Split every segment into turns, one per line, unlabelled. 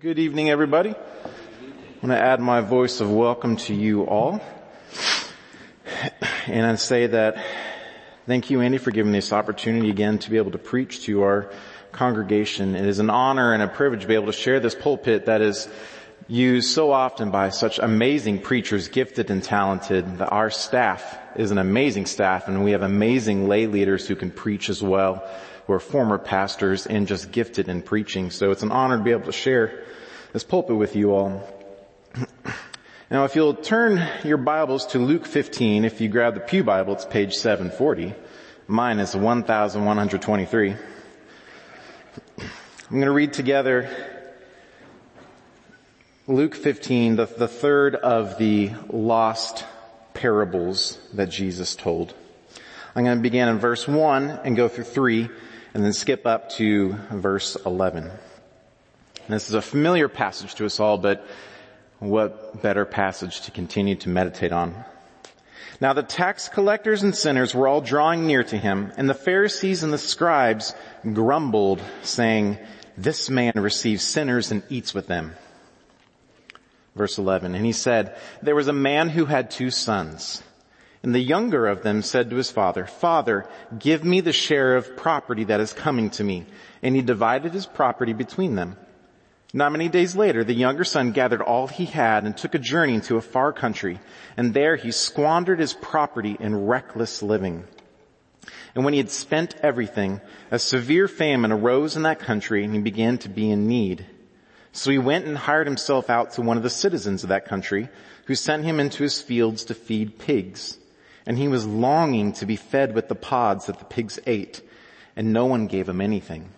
Good evening, everybody. I want to add my voice of welcome to you all. And I say that thank you, Andy, for giving this opportunity again to be able to preach to our congregation. It is an honor and a privilege to be able to share this pulpit that is used so often by such amazing preachers, gifted and talented. Our staff is an amazing staff and we have amazing lay leaders who can preach as well who are former pastors and just gifted in preaching. So it's an honor to be able to share this pulpit with you all. Now if you'll turn your Bibles to Luke 15, if you grab the Pew Bible, it's page 740. Mine is 1123. I'm going to read together Luke 15, the, the third of the lost parables that Jesus told. I'm going to begin in verse 1 and go through 3 and then skip up to verse 11. This is a familiar passage to us all, but what better passage to continue to meditate on? Now the tax collectors and sinners were all drawing near to him, and the Pharisees and the scribes grumbled, saying, this man receives sinners and eats with them. Verse 11, and he said, there was a man who had two sons. And the younger of them said to his father, Father, give me the share of property that is coming to me. And he divided his property between them. Not many days later, the younger son gathered all he had and took a journey into a far country, and there he squandered his property in reckless living. And when he had spent everything, a severe famine arose in that country and he began to be in need. So he went and hired himself out to one of the citizens of that country, who sent him into his fields to feed pigs. And he was longing to be fed with the pods that the pigs ate, and no one gave him anything.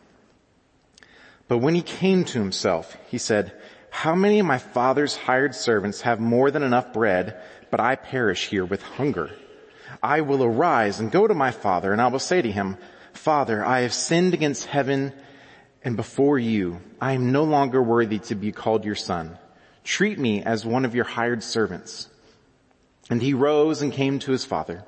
But when he came to himself, he said, how many of my father's hired servants have more than enough bread, but I perish here with hunger? I will arise and go to my father and I will say to him, Father, I have sinned against heaven and before you. I am no longer worthy to be called your son. Treat me as one of your hired servants. And he rose and came to his father.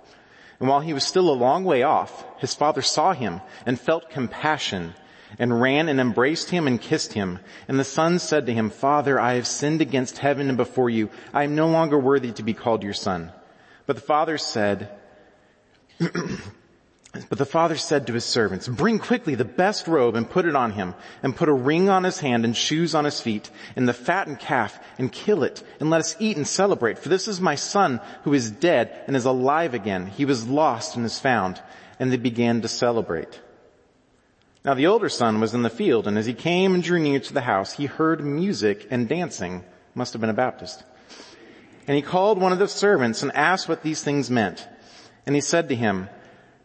And while he was still a long way off, his father saw him and felt compassion and ran and embraced him and kissed him. And the son said to him, Father, I have sinned against heaven and before you. I am no longer worthy to be called your son. But the father said, But the father said to his servants, bring quickly the best robe and put it on him and put a ring on his hand and shoes on his feet and the fattened calf and kill it and let us eat and celebrate. For this is my son who is dead and is alive again. He was lost and is found. And they began to celebrate. Now the older son was in the field, and as he came and drew near to the house, he heard music and dancing. Must have been a Baptist. And he called one of the servants and asked what these things meant. And he said to him,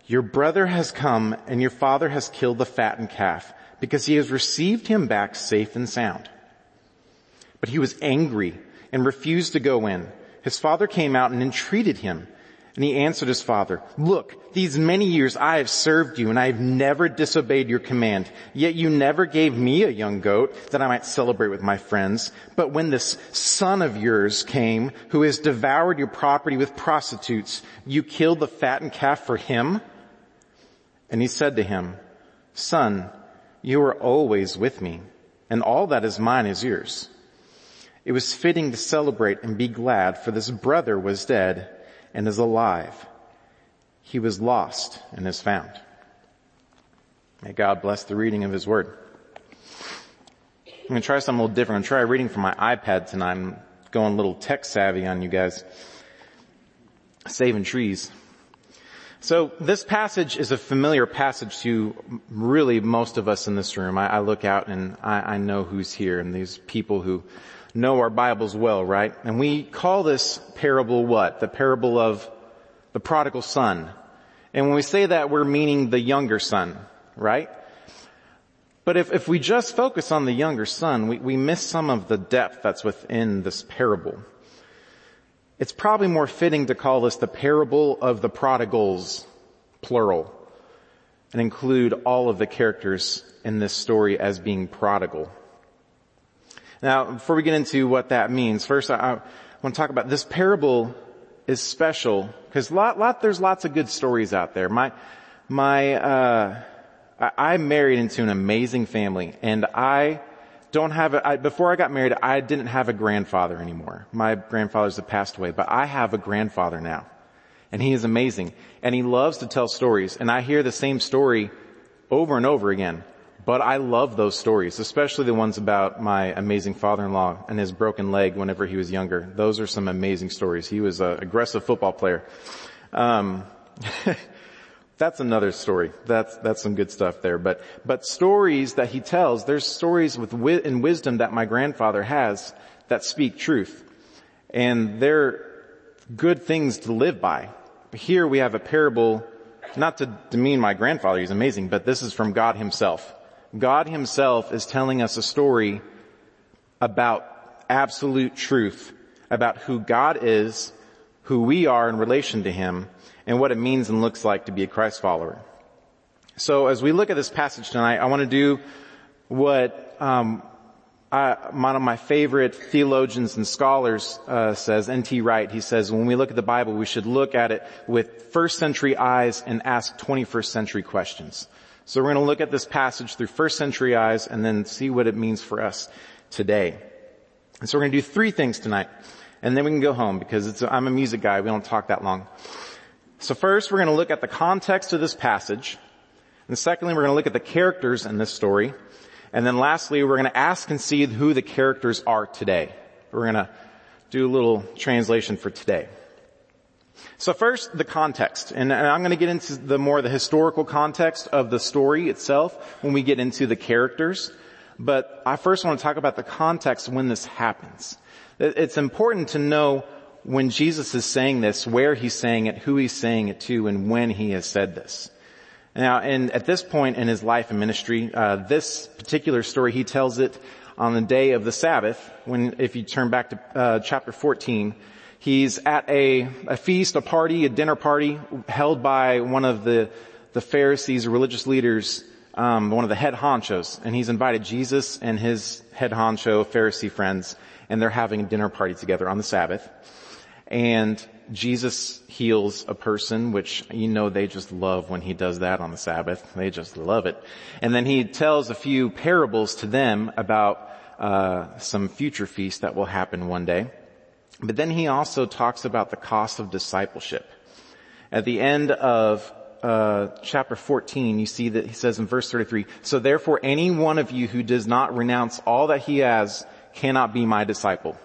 your brother has come and your father has killed the fattened calf because he has received him back safe and sound. But he was angry and refused to go in. His father came out and entreated him. And he answered his father, look, these many years I have served you and I have never disobeyed your command. Yet you never gave me a young goat that I might celebrate with my friends. But when this son of yours came who has devoured your property with prostitutes, you killed the fattened calf for him? And he said to him, son, you are always with me and all that is mine is yours. It was fitting to celebrate and be glad for this brother was dead and is alive. He was lost and is found. May God bless the reading of his word. I'm going to try something a little different. I'm going to try reading from my iPad tonight. I'm going a little tech savvy on you guys. Saving trees. So this passage is a familiar passage to really most of us in this room. I, I look out and I, I know who's here and these people who know our Bibles well, right? And we call this parable what? The parable of the prodigal son. And when we say that, we're meaning the younger son, right? But if, if we just focus on the younger son, we, we miss some of the depth that's within this parable. It's probably more fitting to call this the parable of the prodigals, plural, and include all of the characters in this story as being prodigal. Now, before we get into what that means, first I, I want to talk about this parable is special because lot, lot, there's lots of good stories out there. My, my, uh, I, I married into an amazing family and I don't have a, I, before I got married, I didn't have a grandfather anymore. My grandfathers passed away, but I have a grandfather now. And he is amazing. And he loves to tell stories. And I hear the same story over and over again. But I love those stories, especially the ones about my amazing father-in-law and his broken leg whenever he was younger. Those are some amazing stories. He was an aggressive football player. Um, that's another story. That's, that's some good stuff there. But, but stories that he tells, there's stories with wi- and wisdom that my grandfather has that speak truth. And they're good things to live by. Here we have a parable, not to demean my grandfather, he's amazing, but this is from God himself. God himself is telling us a story about absolute truth, about who God is, who we are in relation to him, and what it means and looks like to be a Christ follower. So as we look at this passage tonight, I want to do what um, I, one of my favorite theologians and scholars uh, says, N.T. Wright. He says when we look at the Bible, we should look at it with first century eyes and ask 21st century questions. So we're going to look at this passage through first century eyes and then see what it means for us today. And so we're going to do three things tonight, and then we can go home because I'm a music guy. We don't talk that long. So first, we're going to look at the context of this passage. And secondly, we're going to look at the characters in this story. And then lastly, we're going to ask and see who the characters are today. We're going to do a little translation for today. So first, the context. And I'm going to get into the more the historical context of the story itself when we get into the characters. But I first want to talk about the context when this happens. It's important to know when Jesus is saying this, where he's saying it, who he's saying it to, and when he has said this. Now, and at this point in his life and ministry, uh, this particular story, he tells it on the day of the Sabbath, when, if you turn back to uh, chapter 14, he's at a, a feast, a party, a dinner party held by one of the, the Pharisees, religious leaders, um, one of the head honchos, and he's invited Jesus and his head honcho Pharisee friends, and they're having a dinner party together on the Sabbath and Jesus heals a person, which you know they just love when he does that on the Sabbath. They just love it. And then he tells a few parables to them about uh, some future feast that will happen one day. But then he also talks about the cost of discipleship. At the end of uh, chapter 14, you see that he says in verse 33, so therefore any one of you who does not renounce all that he has cannot be my disciple.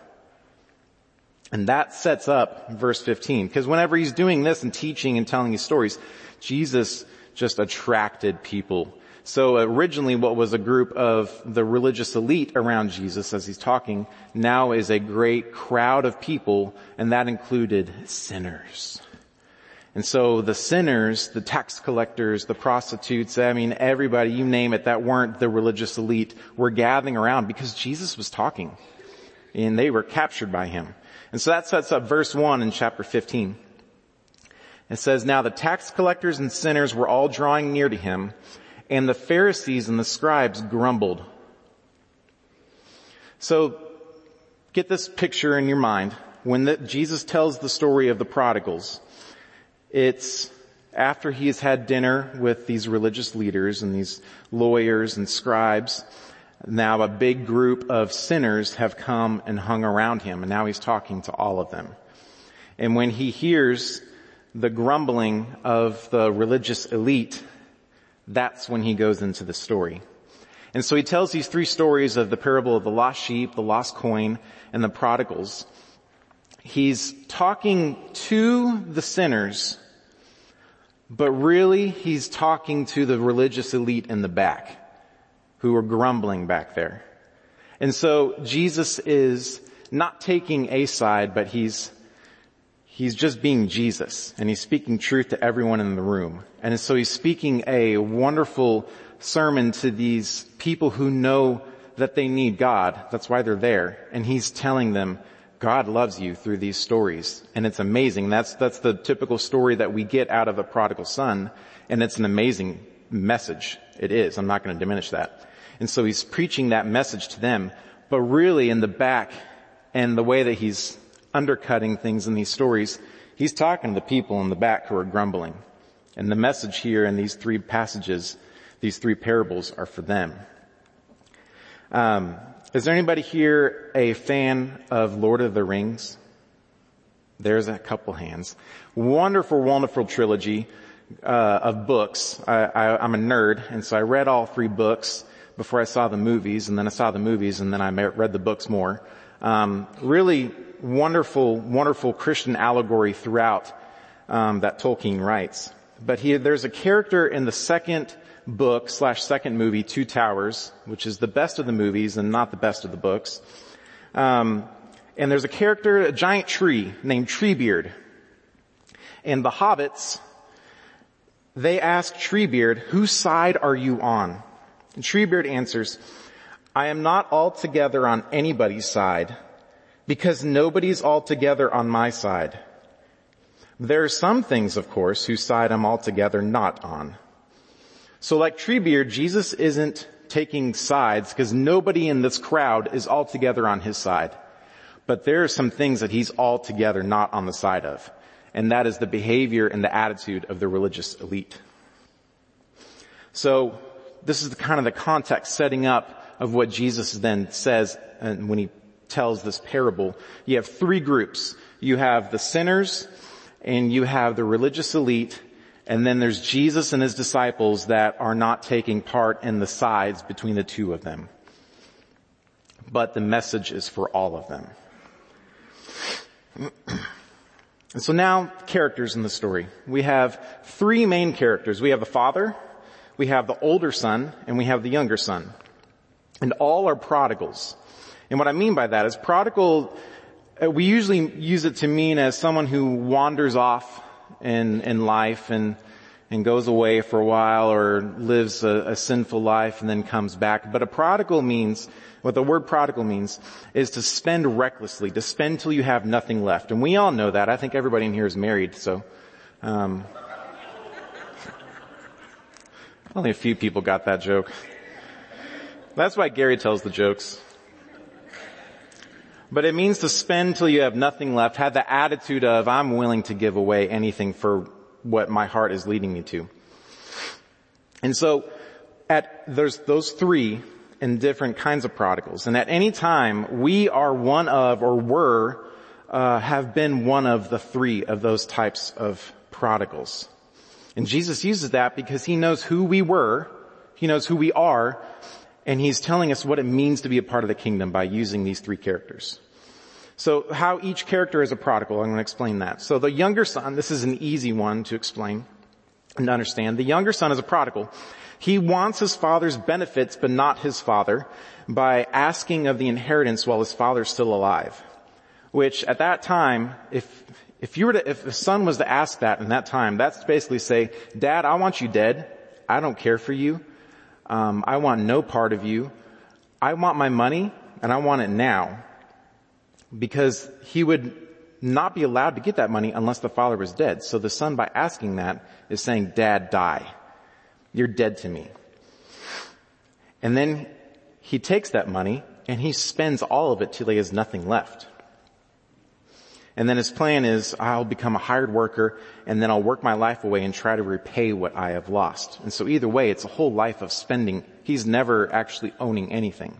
And that sets up verse 15. Because whenever he's doing this and teaching and telling his stories, Jesus just attracted people. So originally what was a group of the religious elite around Jesus as he's talking now is a great crowd of people and that included sinners. And so the sinners, the tax collectors, the prostitutes, I mean everybody, you name it, that weren't the religious elite were gathering around because Jesus was talking and they were captured by him. And so that sets up verse 1 in chapter 15. It says, Now the tax collectors and sinners were all drawing near to him, and the Pharisees and the scribes grumbled. So get this picture in your mind. When the, Jesus tells the story of the prodigals, it's after he has had dinner with these religious leaders and these lawyers and scribes, now a big group of sinners have come and hung around him and now he's talking to all of them. And when he hears the grumbling of the religious elite, that's when he goes into the story. And so he tells these three stories of the parable of the lost sheep, the lost coin, and the prodigals. He's talking to the sinners, but really he's talking to the religious elite in the back who were grumbling back there. And so Jesus is not taking a side, but he's, he's just being Jesus and he's speaking truth to everyone in the room. And so he's speaking a wonderful sermon to these people who know that they need God. That's why they're there. And he's telling them, God loves you through these stories. And it's amazing. That's, that's the typical story that we get out of the prodigal son. And it's an amazing message. It is. I'm not going to diminish that. And so he's preaching that message to them. But really in the back and the way that he's undercutting things in these stories, he's talking to the people in the back who are grumbling. And the message here in these three passages, these three parables are for them. Um, is there anybody here a fan of Lord of the Rings? There's a couple hands. Wonderful, wonderful trilogy uh, of books. I, I'm a nerd, and so I read all three books before I saw the movies, and then I saw the movies, and then I read the books more. Um, really wonderful, wonderful Christian allegory throughout um, that Tolkien writes. But he, there's a character in the second book slash second movie, Two Towers, which is the best of the movies and not the best of the books. Um, and there's a character, a giant tree named Treebeard. And the hobbits, they ask Treebeard, whose side are you on? And Treebeard answers, I am not altogether on anybody's side because nobody's altogether on my side. There are some things, of course, whose side I'm altogether not on. So like Treebeard, Jesus isn't taking sides because nobody in this crowd is altogether on his side. But there are some things that he's altogether not on the side of. And that is the behavior and the attitude of the religious elite. So this is the kind of the context setting up of what Jesus then says and when he tells this parable. You have three groups. You have the sinners, and you have the religious elite, and then there's Jesus and his disciples that are not taking part in the sides between the two of them. But the message is for all of them. And so now, characters in the story. We have three main characters. We have the father, we have the older son, and we have the younger son. And all are prodigals. And what I mean by that is prodigal uh, we usually use it to mean as someone who wanders off in, in life and, and goes away for a while or lives a, a sinful life and then comes back. But a prodigal means, what the word prodigal means, is to spend recklessly, to spend till you have nothing left. And we all know that. I think everybody in here is married, so, um, only a few people got that joke. That's why Gary tells the jokes. But it means to spend till you have nothing left, have the attitude of, I'm willing to give away anything for what my heart is leading me to. And so, at, there's those three in different kinds of prodigals. And at any time, we are one of, or were, uh, have been one of the three of those types of prodigals. And Jesus uses that because he knows who we were, he knows who we are, and he's telling us what it means to be a part of the kingdom by using these three characters. So how each character is a prodigal, I'm going to explain that. So the younger son, this is an easy one to explain and to understand. The younger son is a prodigal. He wants his father's benefits, but not his father, by asking of the inheritance while his father's still alive. Which at that time, if, if you were to, if the son was to ask that in that time, that's basically say, dad, I want you dead. I don't care for you. Um, I want no part of you. I want my money and I want it now. Because he would not be allowed to get that money unless the father was dead. So the son by asking that is saying, dad, die. You're dead to me. And then he takes that money and he spends all of it till he has nothing left. And then his plan is, I'll become a hired worker and then I'll work my life away and try to repay what I have lost. And so either way, it's a whole life of spending. He's never actually owning anything.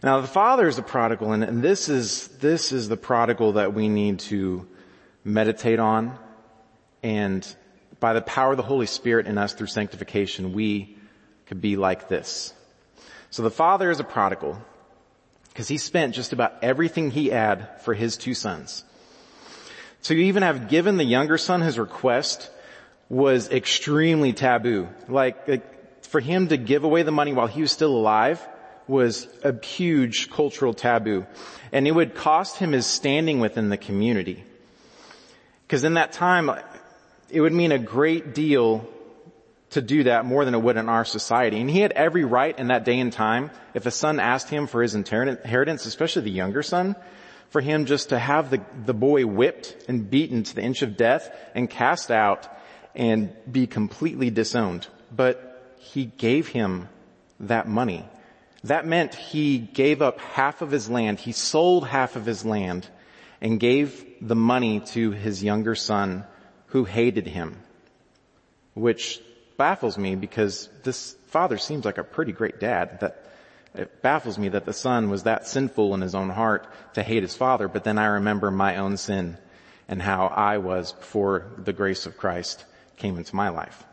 Now the father is a prodigal and, this is, this is the prodigal that we need to meditate on and by the power of the Holy Spirit in us through sanctification, we could be like this. So the father is a prodigal because he spent just about everything he had for his two sons. To even have given the younger son his request was extremely taboo. Like, like, for him to give away the money while he was still alive was a huge cultural taboo. And it would cost him his standing within the community. Because in that time, it would mean a great deal to do that more than it would in our society. And he had every right in that day and time, if a son asked him for his inheritance, especially the younger son, for him just to have the, the boy whipped and beaten to the inch of death and cast out and be completely disowned. But he gave him that money. That meant he gave up half of his land. He sold half of his land and gave the money to his younger son who hated him, which baffles me because this father seems like a pretty great dad that It baffles me that the son was that sinful in his own heart to hate his father, but then I remember my own sin and how I was before the grace of Christ came into my life.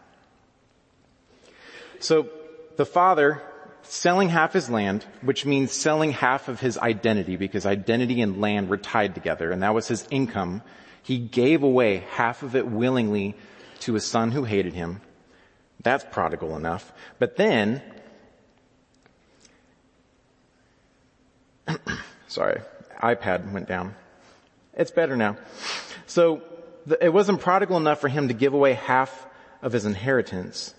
So the father selling half his land, which means selling half of his identity because identity and land were tied together and that was his income. He gave away half of it willingly to a son who hated him. That's prodigal enough. But then, sorry, iPad went down. It's better now. So it wasn't prodigal enough for him to give away half of his inheritance.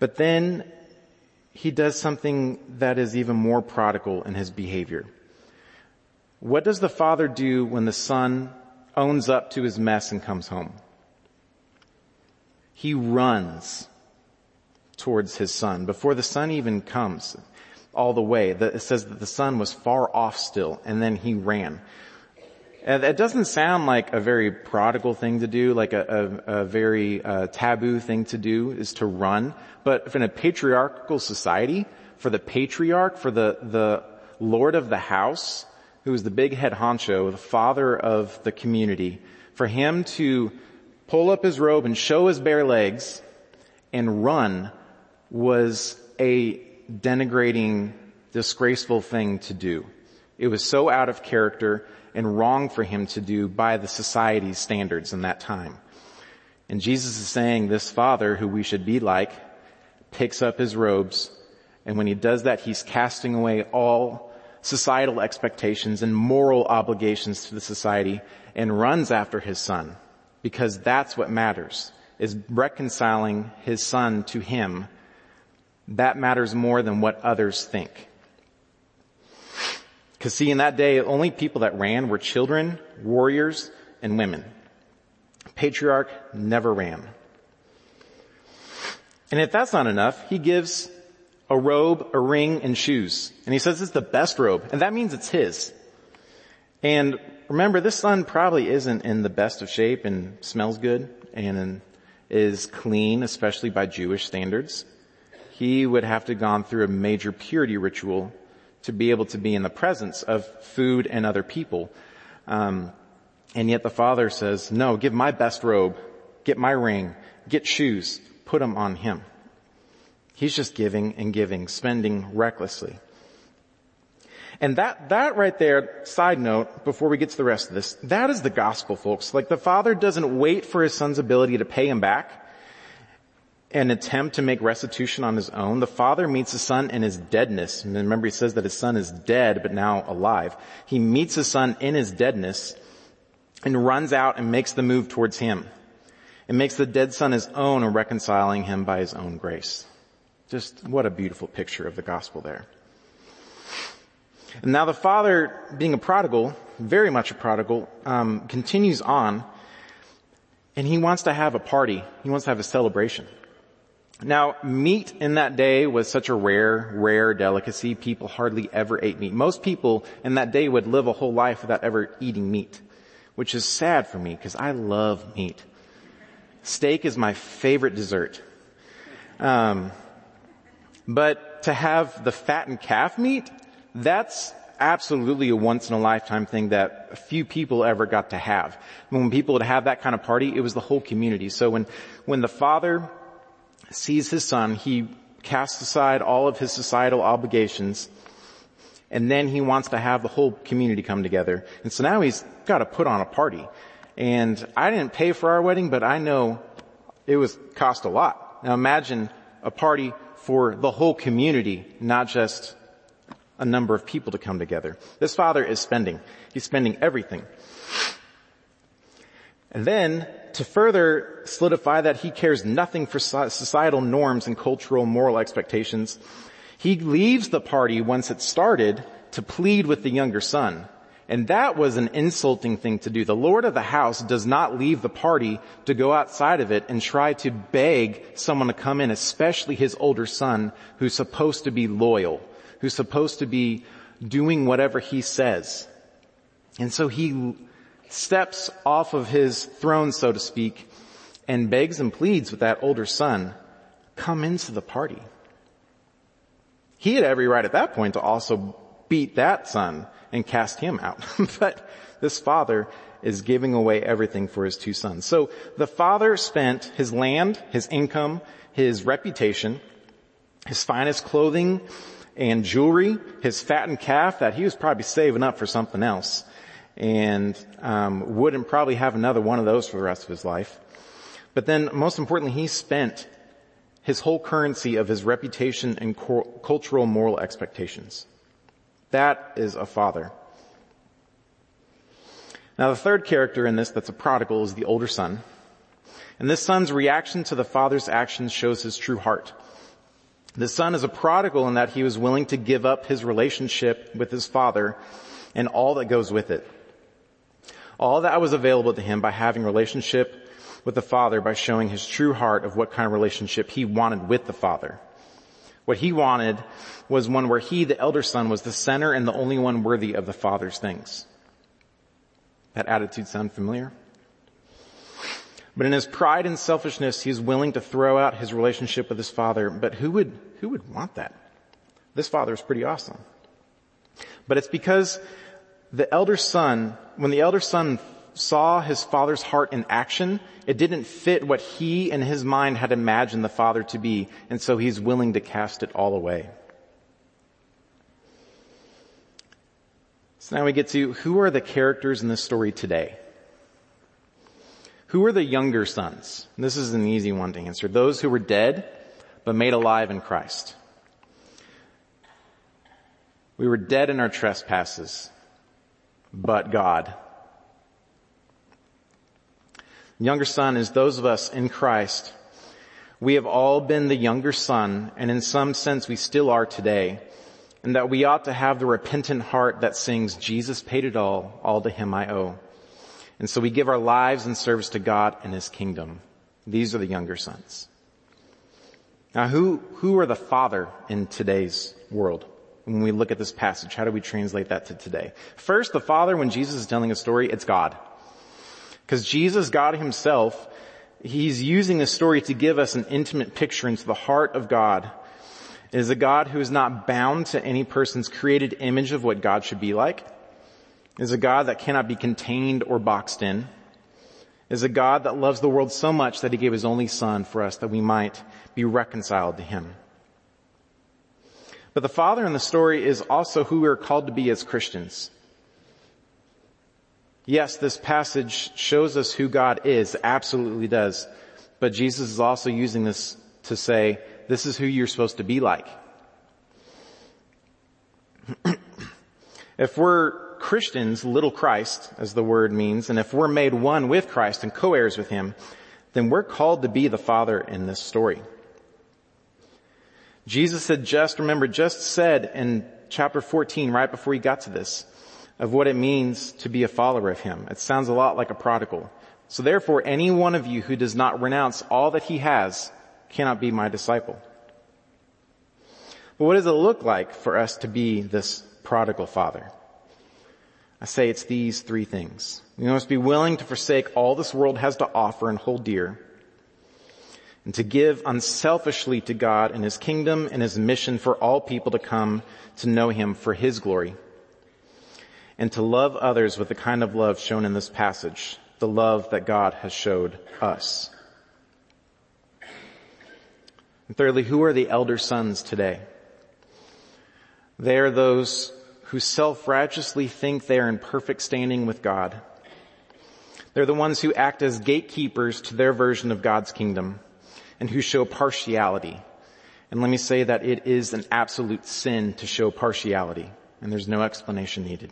But then he does something that is even more prodigal in his behavior. What does the father do when the son owns up to his mess and comes home? He runs towards his son before the son even comes all the way. It says that the son was far off still and then he ran. And that doesn't sound like a very prodigal thing to do, like a, a, a very uh, taboo thing to do is to run. But in a patriarchal society, for the patriarch, for the, the lord of the house, who is the big head honcho, the father of the community, for him to pull up his robe and show his bare legs and run was a denigrating, disgraceful thing to do. It was so out of character and wrong for him to do by the society's standards in that time. And Jesus is saying this father who we should be like picks up his robes and when he does that he's casting away all societal expectations and moral obligations to the society and runs after his son because that's what matters is reconciling his son to him. That matters more than what others think. Cause see, in that day, only people that ran were children, warriors, and women. Patriarch never ran. And if that's not enough, he gives a robe, a ring, and shoes. And he says it's the best robe, and that means it's his. And remember, this son probably isn't in the best of shape and smells good and is clean, especially by Jewish standards. He would have to gone through a major purity ritual to be able to be in the presence of food and other people. Um, and yet the father says, no, give my best robe, get my ring, get shoes, put them on him. He's just giving and giving, spending recklessly. And that, that right there, side note, before we get to the rest of this, that is the gospel folks. Like the father doesn't wait for his son's ability to pay him back and attempt to make restitution on his own. The father meets his son in his deadness. Remember he says that his son is dead but now alive. He meets his son in his deadness and runs out and makes the move towards him. And makes the dead son his own and reconciling him by his own grace. Just what a beautiful picture of the gospel there. And now the father, being a prodigal, very much a prodigal, um, continues on, and he wants to have a party. He wants to have a celebration. Now, meat in that day was such a rare, rare delicacy. People hardly ever ate meat. Most people in that day would live a whole life without ever eating meat, which is sad for me because I love meat. Steak is my favorite dessert. Um, but to have the fattened calf meat, that's absolutely a once in a lifetime thing that few people ever got to have. When people would have that kind of party, it was the whole community. So when, when the father sees his son, he casts aside all of his societal obligations, and then he wants to have the whole community come together. And so now he's got to put on a party. And I didn't pay for our wedding, but I know it was cost a lot. Now imagine a party for the whole community, not just a number of people to come together. This father is spending. He's spending everything. And then to further solidify that he cares nothing for societal norms and cultural moral expectations, he leaves the party once it started to plead with the younger son. And that was an insulting thing to do. The Lord of the house does not leave the party to go outside of it and try to beg someone to come in, especially his older son who's supposed to be loyal, who's supposed to be doing whatever he says. And so he steps off of his throne, so to speak, and begs and pleads with that older son, come into the party. He had every right at that point to also beat that son and cast him out. but this father is giving away everything for his two sons. So the father spent his land, his income, his reputation, his finest clothing and jewelry, his fattened calf that he was probably saving up for something else and um, wouldn't probably have another one of those for the rest of his life. But then most importantly, he spent his whole currency of his reputation and cultural moral expectations. That is a father. Now the third character in this that's a prodigal is the older son. And this son's reaction to the father's actions shows his true heart. The son is a prodigal in that he was willing to give up his relationship with his father and all that goes with it. All that was available to him by having relationship with the father by showing his true heart of what kind of relationship he wanted with the father. What he wanted was one where he, the elder son, was the center and the only one worthy of the father's things. That attitude sound familiar? But in his pride and selfishness, he's willing to throw out his relationship with his father. But who would, who would want that? This father is pretty awesome. But it's because the elder son, when the elder son saw his father's heart in action, it didn't fit what he in his mind had imagined the father to be, and so he's willing to cast it all away. So now we get to who are the characters in this story today? Who are the younger sons? And this is an easy one to answer. Those who were dead, but made alive in Christ. We were dead in our trespasses, but God. Younger son is those of us in Christ. We have all been the younger son, and in some sense we still are today and that we ought to have the repentant heart that sings, Jesus paid it all, all to him I owe. And so we give our lives in service to God and his kingdom. These are the younger sons. Now who, who are the father in today's world? When we look at this passage, how do we translate that to today? First, the father, when Jesus is telling a story, it's God. Because Jesus, God himself, he's using this story to give us an intimate picture into the heart of God it is a God who is not bound to any person's created image of what God should be like. Is a God that cannot be contained or boxed in. is a God that loves the world so much that he gave his only son for us that we might be reconciled to him. But the Father in the story is also who we are called to be as Christians. Yes, this passage shows us who God is, absolutely does. But Jesus is also using this to say, this is who you're supposed to be like. if we're Christians, little Christ, as the word means, and if we're made one with Christ and co-heirs with Him, then we're called to be the Father in this story. Jesus had just, remember, just said in chapter 14, right before he got to this, of what it means to be a follower of Him. It sounds a lot like a prodigal. So therefore, any one of you who does not renounce all that he has cannot be my disciple. But what does it look like for us to be this prodigal father? I say it's these three things. We must be willing to forsake all this world has to offer and hold dear and to give unselfishly to God and His kingdom and His mission for all people to come to know Him for His glory and to love others with the kind of love shown in this passage, the love that God has showed us. And thirdly, who are the elder sons today? They are those who self-righteously think they are in perfect standing with God. They're the ones who act as gatekeepers to their version of God's kingdom and who show partiality. And let me say that it is an absolute sin to show partiality and there's no explanation needed.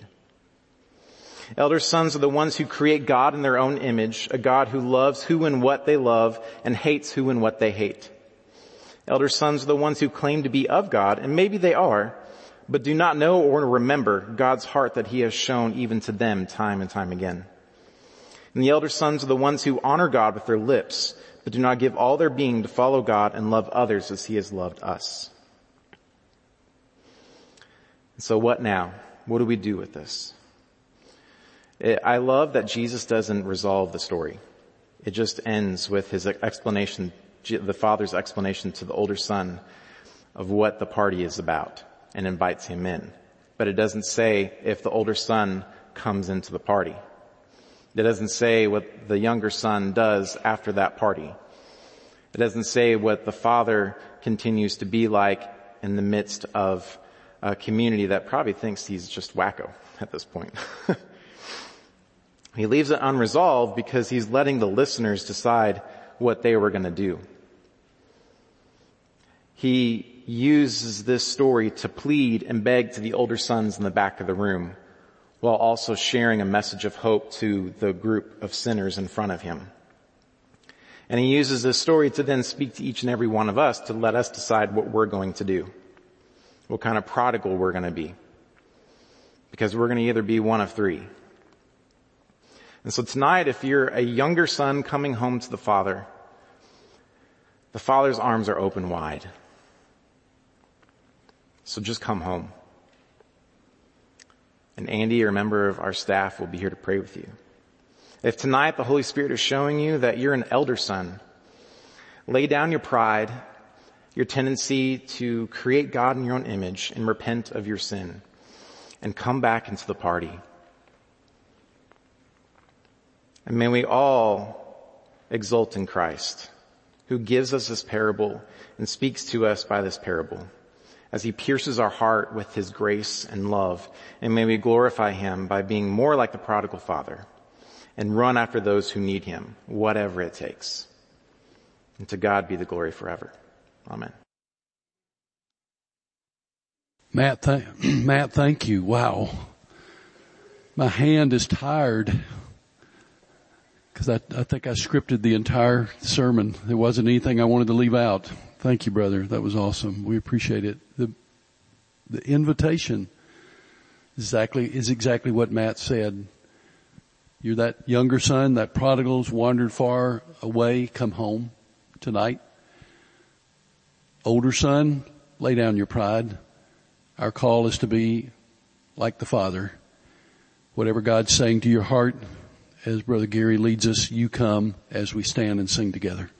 Elder sons are the ones who create God in their own image, a God who loves who and what they love and hates who and what they hate. Elder sons are the ones who claim to be of God, and maybe they are, but do not know or remember God's heart that he has shown even to them time and time again. And the elder sons are the ones who honor God with their lips, but do not give all their being to follow God and love others as he has loved us. So what now? What do we do with this? Eh, I love that Jesus doesn't resolve the story. It just ends with his explanation the father's explanation to the older son of what the party is about and invites him in. But it doesn't say if the older son comes into the party. It doesn't say what the younger son does after that party. It doesn't say what the father continues to be like in the midst of a community that probably thinks he's just wacko at this point. he leaves it unresolved because he's letting the listeners decide what they were going to do. He uses this story to plead and beg to the older sons in the back of the room while also sharing a message of hope to the group of sinners in front of him. And he uses this story to then speak to each and every one of us to let us decide what we're going to do. What kind of prodigal we're going to be. Because we're going to either be one of three. And so tonight, if you're a younger son coming home to the father, the father's arms are open wide. So just come home. And Andy or a member of our staff will be here to pray with you. If tonight the Holy Spirit is showing you that you're an elder son, lay down your pride, your tendency to create God in your own image and repent of your sin and come back into the party. And may we all exult in Christ who gives us this parable and speaks to us by this parable as he pierces our heart with his grace and love. And may we glorify him by being more like the prodigal father and run after those who need him, whatever it takes. And to God be the glory forever. Amen.
Matt, th- Matt, thank you. Wow. My hand is tired because I, I think I scripted the entire sermon. There wasn't anything I wanted to leave out. Thank you, brother. That was awesome. We appreciate it. The, the invitation exactly, is exactly what Matt said. You're that younger son, that prodigal's wandered far away, come home tonight. Older son, lay down your pride. Our call is to be like the father. Whatever God's saying to your heart, as brother Gary leads us, you come as we stand and sing together.